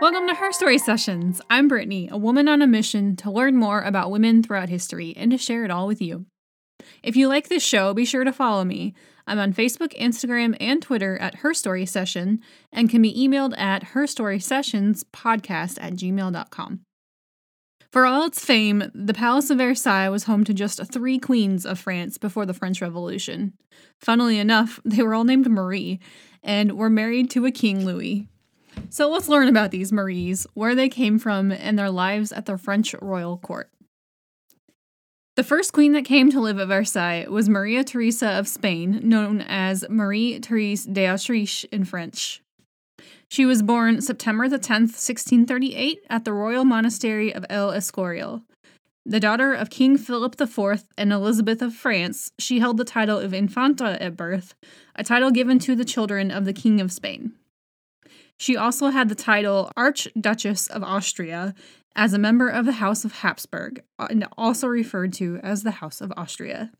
Welcome to Her Story Sessions. I'm Brittany, a woman on a mission to learn more about women throughout history and to share it all with you. If you like this show, be sure to follow me. I'm on Facebook, Instagram, and Twitter at Her Story Session and can be emailed at herstorysessionspodcast at gmail.com. For all its fame, the Palace of Versailles was home to just three queens of France before the French Revolution. Funnily enough, they were all named Marie and were married to a King Louis. So let's learn about these Maries, where they came from, and their lives at the French royal court. The first queen that came to live at Versailles was Maria Theresa of Spain, known as Marie Therese d'Autriche in French. She was born September the 10th, 1638, at the royal monastery of El Escorial. The daughter of King Philip IV and Elizabeth of France, she held the title of Infanta at birth, a title given to the children of the King of Spain. She also had the title Archduchess of Austria as a member of the House of Habsburg, uh, and also referred to as the House of Austria.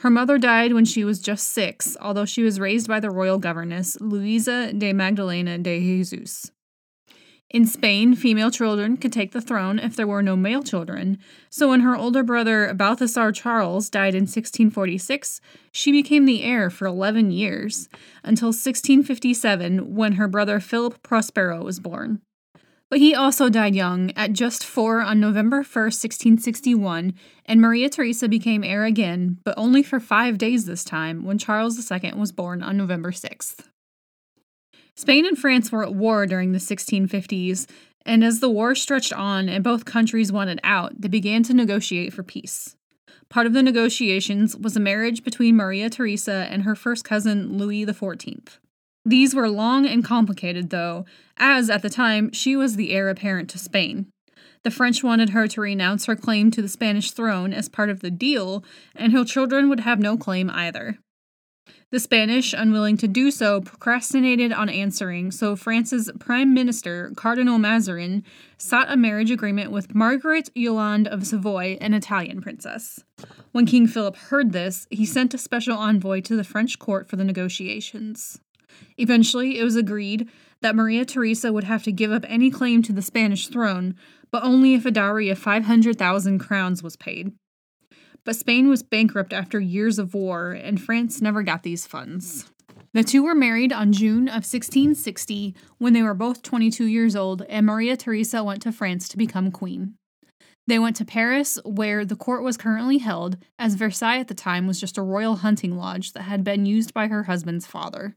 Her mother died when she was just six, although she was raised by the royal governess, Luisa de Magdalena de Jesus. In Spain, female children could take the throne if there were no male children, so when her older brother Balthasar Charles died in 1646, she became the heir for 11 years, until 1657 when her brother Philip Prospero was born. But he also died young, at just four on November 1st, 1661, and Maria Theresa became heir again, but only for five days this time, when Charles II was born on November 6th. Spain and France were at war during the 1650s, and as the war stretched on and both countries wanted out, they began to negotiate for peace. Part of the negotiations was a marriage between Maria Theresa and her first cousin Louis XIV. These were long and complicated, though, as at the time she was the heir apparent to Spain. The French wanted her to renounce her claim to the Spanish throne as part of the deal, and her children would have no claim either. The Spanish, unwilling to do so, procrastinated on answering, so France's Prime Minister, Cardinal Mazarin, sought a marriage agreement with Margaret Yolande of Savoy, an Italian princess. When King Philip heard this, he sent a special envoy to the French court for the negotiations. Eventually, it was agreed that Maria Theresa would have to give up any claim to the Spanish throne, but only if a dowry of 500,000 crowns was paid. But Spain was bankrupt after years of war, and France never got these funds. The two were married on June of 1660 when they were both 22 years old, and Maria Theresa went to France to become queen. They went to Paris, where the court was currently held, as Versailles at the time was just a royal hunting lodge that had been used by her husband's father.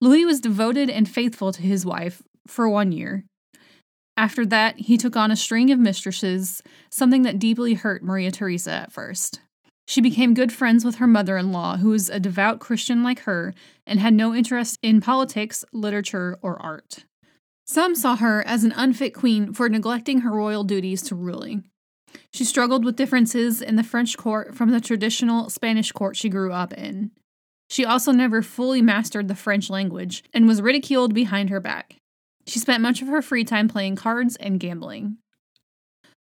Louis was devoted and faithful to his wife for one year, after that, he took on a string of mistresses, something that deeply hurt Maria Theresa at first. She became good friends with her mother in law, who was a devout Christian like her and had no interest in politics, literature, or art. Some saw her as an unfit queen for neglecting her royal duties to ruling. She struggled with differences in the French court from the traditional Spanish court she grew up in. She also never fully mastered the French language and was ridiculed behind her back. She spent much of her free time playing cards and gambling.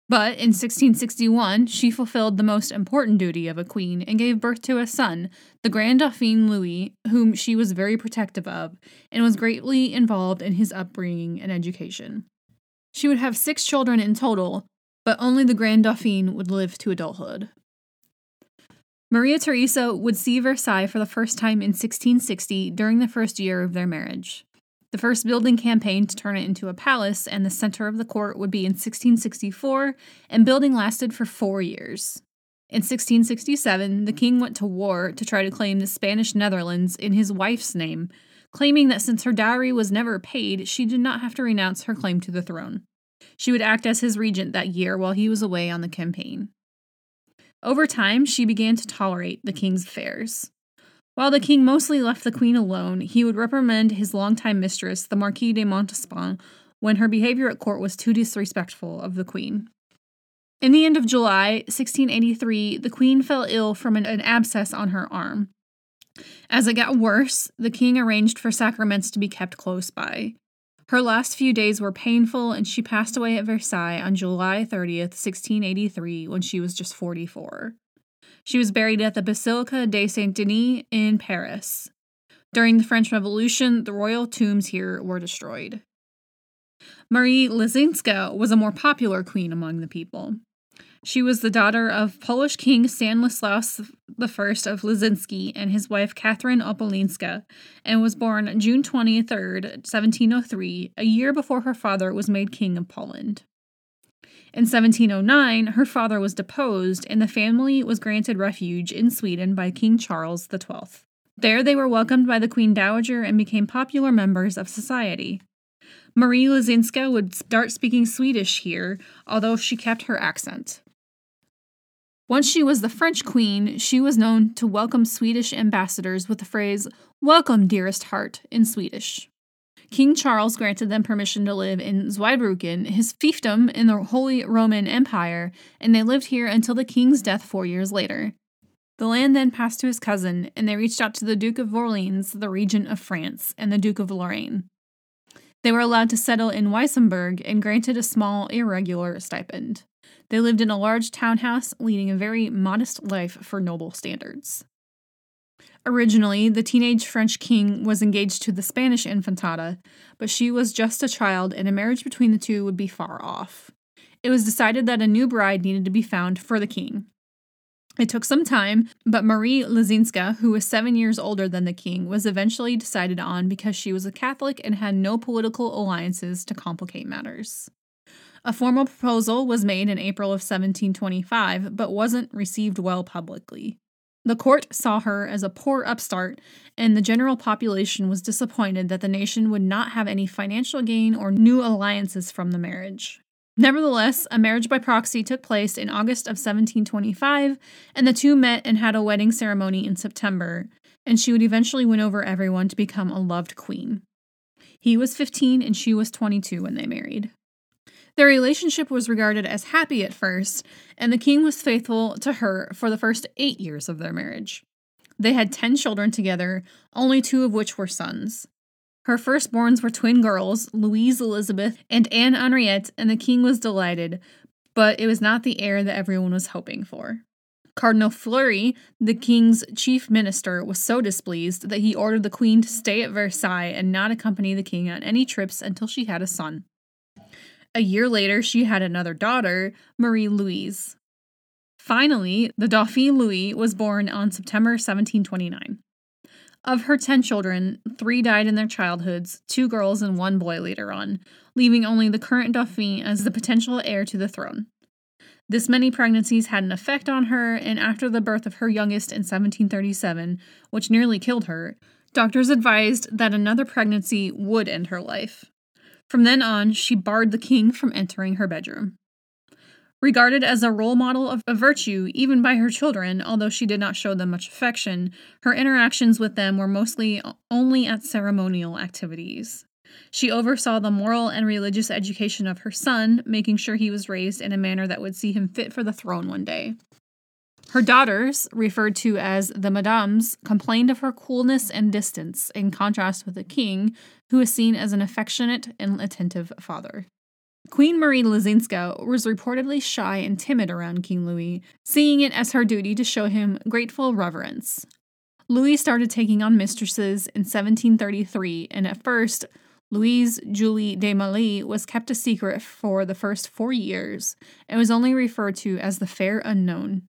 But in 1661, she fulfilled the most important duty of a queen and gave birth to a son, the Grand Dauphin Louis, whom she was very protective of and was greatly involved in his upbringing and education. She would have six children in total, but only the Grand Dauphin would live to adulthood. Maria Theresa would see Versailles for the first time in 1660 during the first year of their marriage. The first building campaign to turn it into a palace and the center of the court would be in 1664, and building lasted for four years. In 1667, the king went to war to try to claim the Spanish Netherlands in his wife's name, claiming that since her dowry was never paid, she did not have to renounce her claim to the throne. She would act as his regent that year while he was away on the campaign. Over time, she began to tolerate the king's affairs. While the king mostly left the queen alone, he would reprimand his longtime mistress, the Marquis de Montespan, when her behavior at court was too disrespectful of the queen. In the end of July 1683, the queen fell ill from an, an abscess on her arm. As it got worse, the king arranged for sacraments to be kept close by. Her last few days were painful, and she passed away at Versailles on July 30th, 1683, when she was just 44. She was buried at the Basilica de Saint Denis in Paris. During the French Revolution, the royal tombs here were destroyed. Marie Leszczyńska was a more popular queen among the people. She was the daughter of Polish King Stanislaus I of Leszczyński and his wife Catherine Opalińska, and was born June 23, 1703, a year before her father was made king of Poland. In 1709, her father was deposed, and the family was granted refuge in Sweden by King Charles XII. There, they were welcomed by the Queen Dowager and became popular members of society. Marie Leszczyńska would start speaking Swedish here, although she kept her accent. Once she was the French queen, she was known to welcome Swedish ambassadors with the phrase, Welcome, dearest heart, in Swedish. King Charles granted them permission to live in Zweibrücken, his fiefdom in the Holy Roman Empire, and they lived here until the king's death four years later. The land then passed to his cousin, and they reached out to the Duke of Orleans, the regent of France, and the Duke of Lorraine. They were allowed to settle in Weissenburg and granted a small, irregular stipend. They lived in a large townhouse, leading a very modest life for noble standards. Originally, the teenage French king was engaged to the Spanish Infantata, but she was just a child and a marriage between the two would be far off. It was decided that a new bride needed to be found for the king. It took some time, but Marie Leszczyńska, who was seven years older than the king, was eventually decided on because she was a Catholic and had no political alliances to complicate matters. A formal proposal was made in April of 1725, but wasn't received well publicly. The court saw her as a poor upstart, and the general population was disappointed that the nation would not have any financial gain or new alliances from the marriage. Nevertheless, a marriage by proxy took place in August of 1725, and the two met and had a wedding ceremony in September, and she would eventually win over everyone to become a loved queen. He was 15 and she was 22 when they married. Their relationship was regarded as happy at first, and the king was faithful to her for the first eight years of their marriage. They had 10 children together, only two of which were sons. Her firstborns were twin girls, Louise Elizabeth and Anne Henriette, and the king was delighted, but it was not the heir that everyone was hoping for. Cardinal Fleury, the king's chief minister, was so displeased that he ordered the queen to stay at Versailles and not accompany the king on any trips until she had a son. A year later, she had another daughter, Marie Louise. Finally, the Dauphin Louis was born on September 1729. Of her 10 children, three died in their childhoods, two girls and one boy later on, leaving only the current Dauphin as the potential heir to the throne. This many pregnancies had an effect on her, and after the birth of her youngest in 1737, which nearly killed her, doctors advised that another pregnancy would end her life. From then on, she barred the king from entering her bedroom. Regarded as a role model of, virtue, even by her children, although she did not show them much affection, her interactions with them were mostly only at ceremonial activities. She oversaw the moral and religious education of her son, making sure he was raised in a manner that would see him fit for the throne one day. Her daughters, referred to as the Madames, complained of her coolness and distance, in contrast with the king, who was seen as an affectionate and attentive father. Queen Marie Leszczyńska was reportedly shy and timid around King Louis, seeing it as her duty to show him grateful reverence. Louis started taking on mistresses in 1733, and at first, Louise Julie de Mailly was kept a secret for the first four years and was only referred to as the Fair Unknown.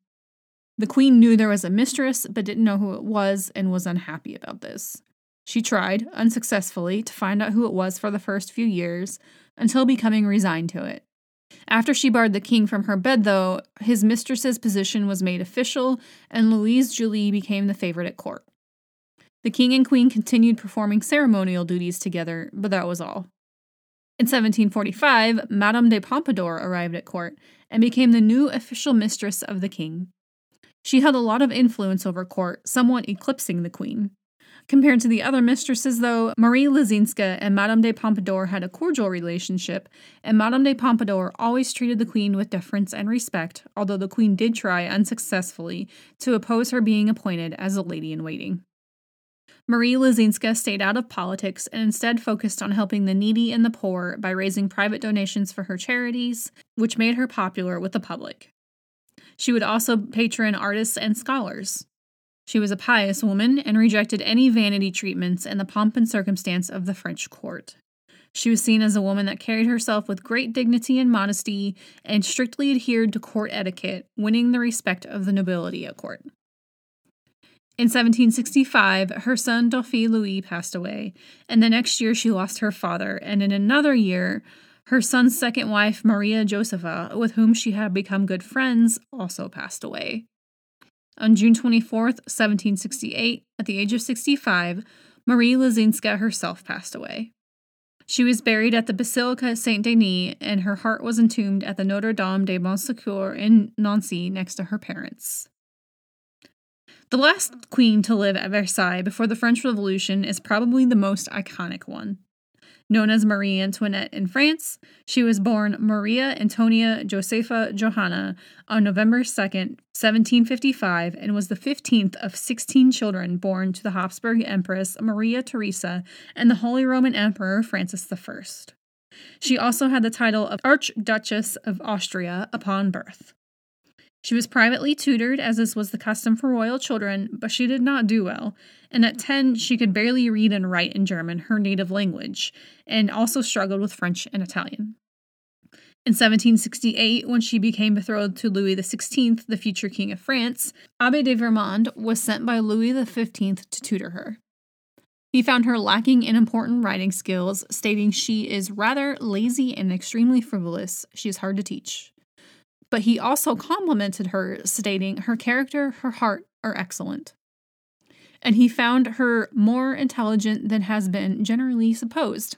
The queen knew there was a mistress, but didn't know who it was and was unhappy about this. She tried, unsuccessfully, to find out who it was for the first few years, until becoming resigned to it. After she barred the king from her bed, though, his mistress's position was made official, and Louise Julie became the favorite at court. The king and queen continued performing ceremonial duties together, but that was all. In 1745, Madame de Pompadour arrived at court and became the new official mistress of the king. She held a lot of influence over court, somewhat eclipsing the queen. Compared to the other mistresses, though, Marie Leszczyńska and Madame de Pompadour had a cordial relationship, and Madame de Pompadour always treated the queen with deference and respect, although the queen did try unsuccessfully to oppose her being appointed as a lady in waiting. Marie Leszczyńska stayed out of politics and instead focused on helping the needy and the poor by raising private donations for her charities, which made her popular with the public. She would also patron artists and scholars. She was a pious woman and rejected any vanity treatments and the pomp and circumstance of the French court. She was seen as a woman that carried herself with great dignity and modesty and strictly adhered to court etiquette, winning the respect of the nobility at court. In 1765, her son Dauphin Louis passed away, and the next year she lost her father, and in another year, her son's second wife, Maria Josepha, with whom she had become good friends, also passed away. On June 24, 1768, at the age of 65, Marie Leszczyńska herself passed away. She was buried at the Basilica Saint Denis, and her heart was entombed at the Notre Dame de Bon Secours in Nancy next to her parents. The last queen to live at Versailles before the French Revolution is probably the most iconic one. Known as Marie Antoinette in France, she was born Maria Antonia Josepha Johanna on November 2nd, 1755, and was the 15th of 16 children born to the Habsburg Empress Maria Theresa and the Holy Roman Emperor Francis I. She also had the title of Archduchess of Austria upon birth. She was privately tutored, as this was the custom for royal children, but she did not do well, and at 10, she could barely read and write in German, her native language, and also struggled with French and Italian. In 1768, when she became betrothed to Louis XVI, the future King of France, Abbe de Vermond was sent by Louis XV to tutor her. He found her lacking in important writing skills, stating she is rather lazy and extremely frivolous. She is hard to teach. But he also complimented her, stating her character, her heart are excellent and he found her more intelligent than has been generally supposed.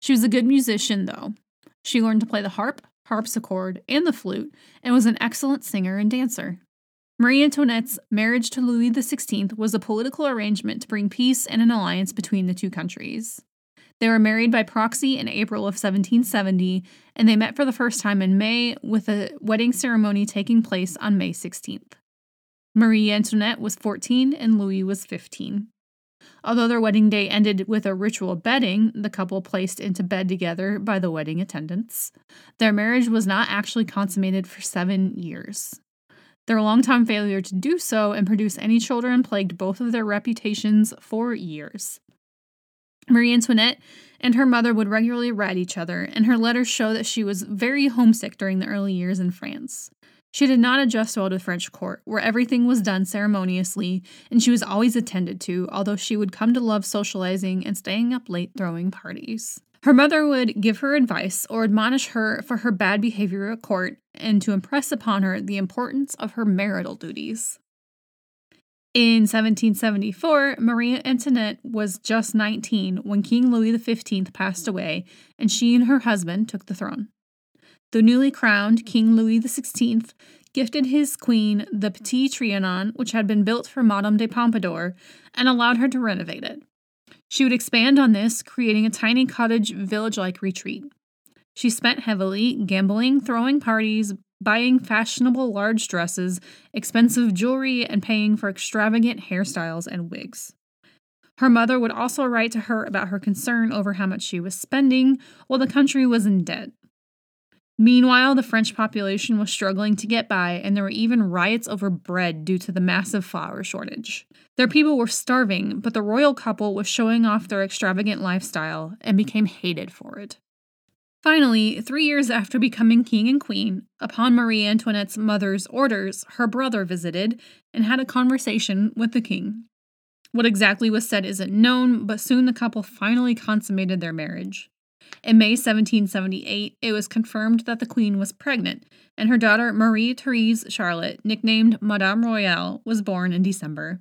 She was a good musician, though. She learned to play the harp, harpsichord, and the flute, and was an excellent singer and dancer. Marie Antoinette's marriage to Louis XVI was a political arrangement to bring peace and an alliance between the two countries. They were married by proxy in April of 1770, and they met for the first time in May, with a wedding ceremony taking place on May 16th. Marie Antoinette was 14 and Louis was 15. Although their wedding day ended with a ritual bedding, the couple placed into bed together by the wedding attendants, their marriage was not actually consummated for seven years. Their long-time failure to do so and produce any children plagued both of their reputations for years. Marie Antoinette and her mother would regularly write each other, and her letters show that she was very homesick during the early years in France. She did not adjust well to French court, where everything was done ceremoniously, and she was always attended to, although she would come to love socializing and staying up late throwing parties. Her mother would give her advice or admonish her for her bad behavior at court and to impress upon her the importance of her marital duties. In 1774, Marie Antoinette was just 19 when King Louis XV passed away, and she and her husband took the throne. The newly crowned King Louis XVI gifted his queen the Petit Trianon, which had been built for Madame de Pompadour, and allowed her to renovate it. She would expand on this, creating a tiny cottage village like retreat. She spent heavily gambling, throwing parties, buying fashionable large dresses, expensive jewelry, and paying for extravagant hairstyles and wigs. Her mother would also write to her about her concern over how much she was spending while the country was in debt. Meanwhile, the French population was struggling to get by, and there were even riots over bread due to the massive flour shortage. Their people were starving, but the royal couple was showing off their extravagant lifestyle and became hated for it. Finally, three years after becoming king and queen, upon Marie Antoinette's mother's orders, her brother visited and had a conversation with the king. What exactly was said isn't known, but soon the couple finally consummated their marriage. In May 1778, it was confirmed that the queen was pregnant, and her daughter Marie Therese Charlotte, nicknamed Madame Royale, was born in December.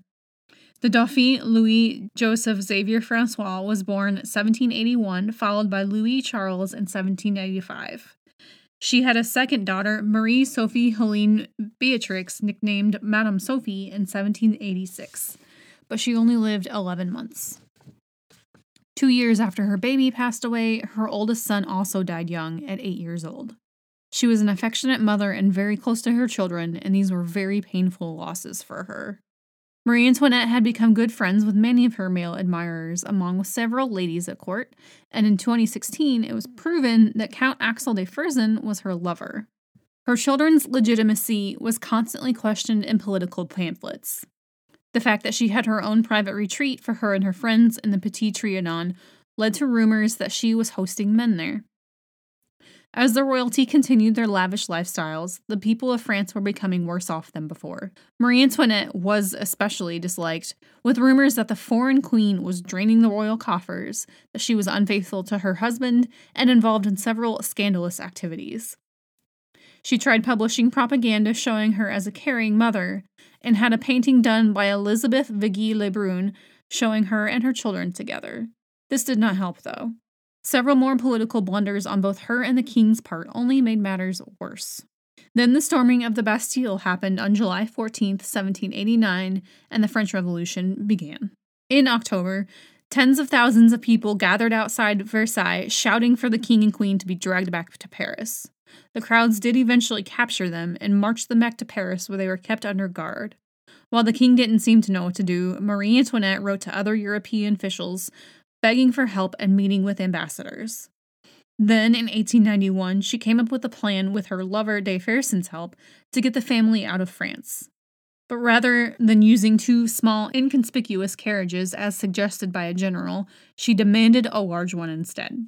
The Dauphin Louis Joseph Xavier Francois was born 1781, followed by Louis Charles in 1785. She had a second daughter, Marie Sophie Helene Beatrix, nicknamed Madame Sophie, in 1786, but she only lived 11 months. Two years after her baby passed away, her oldest son also died young at eight years old. She was an affectionate mother and very close to her children, and these were very painful losses for her. Marie Antoinette had become good friends with many of her male admirers, among several ladies at court, and in 2016 it was proven that Count Axel de Fersen was her lover. Her children's legitimacy was constantly questioned in political pamphlets. The fact that she had her own private retreat for her and her friends in the Petit Trianon led to rumors that she was hosting men there. As the royalty continued their lavish lifestyles, the people of France were becoming worse off than before. Marie Antoinette was especially disliked, with rumors that the foreign queen was draining the royal coffers, that she was unfaithful to her husband, and involved in several scandalous activities. She tried publishing propaganda showing her as a caring mother, and had a painting done by Elizabeth Vigée Lebrun showing her and her children together. This did not help, though. Several more political blunders on both her and the king's part only made matters worse. Then the storming of the Bastille happened on July 14, 1789, and the French Revolution began. In October, tens of thousands of people gathered outside Versailles shouting for the king and queen to be dragged back to Paris. The crowds did eventually capture them and marched them back to Paris where they were kept under guard. While the king didn't seem to know what to do, Marie Antoinette wrote to other European officials begging for help and meeting with ambassadors. Then, in 1891, she came up with a plan with her lover de Fersen's help to get the family out of France. But rather than using two small, inconspicuous carriages as suggested by a general, she demanded a large one instead.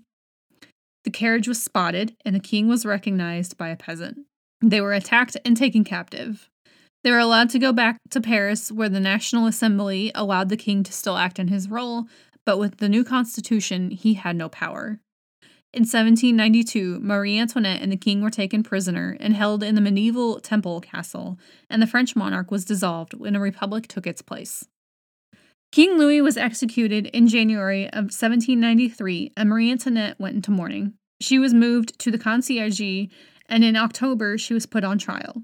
The carriage was spotted, and the king was recognized by a peasant. They were attacked and taken captive. They were allowed to go back to Paris, where the National Assembly allowed the king to still act in his role, but with the new constitution, he had no power. In 1792, Marie Antoinette and the king were taken prisoner and held in the medieval Temple Castle, and the French monarch was dissolved when a republic took its place. King Louis was executed in January of 1793, and Marie Antoinette went into mourning. She was moved to the Conciergerie, and in October, she was put on trial.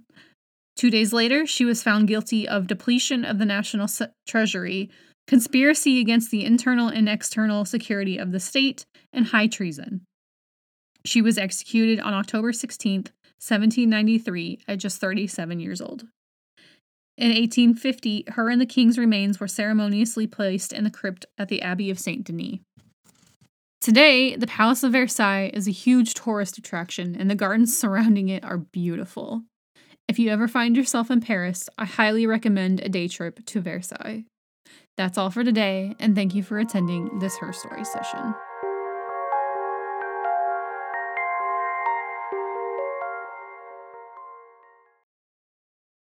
Two days later, she was found guilty of depletion of the national treasury, conspiracy against the internal and external security of the state, and high treason. She was executed on October 16, 1793, at just 37 years old. In 1850, her and the king's remains were ceremoniously placed in the crypt at the Abbey of Saint Denis. Today, the Palace of Versailles is a huge tourist attraction, and the gardens surrounding it are beautiful. If you ever find yourself in Paris, I highly recommend a day trip to Versailles. That's all for today, and thank you for attending this Her Story session.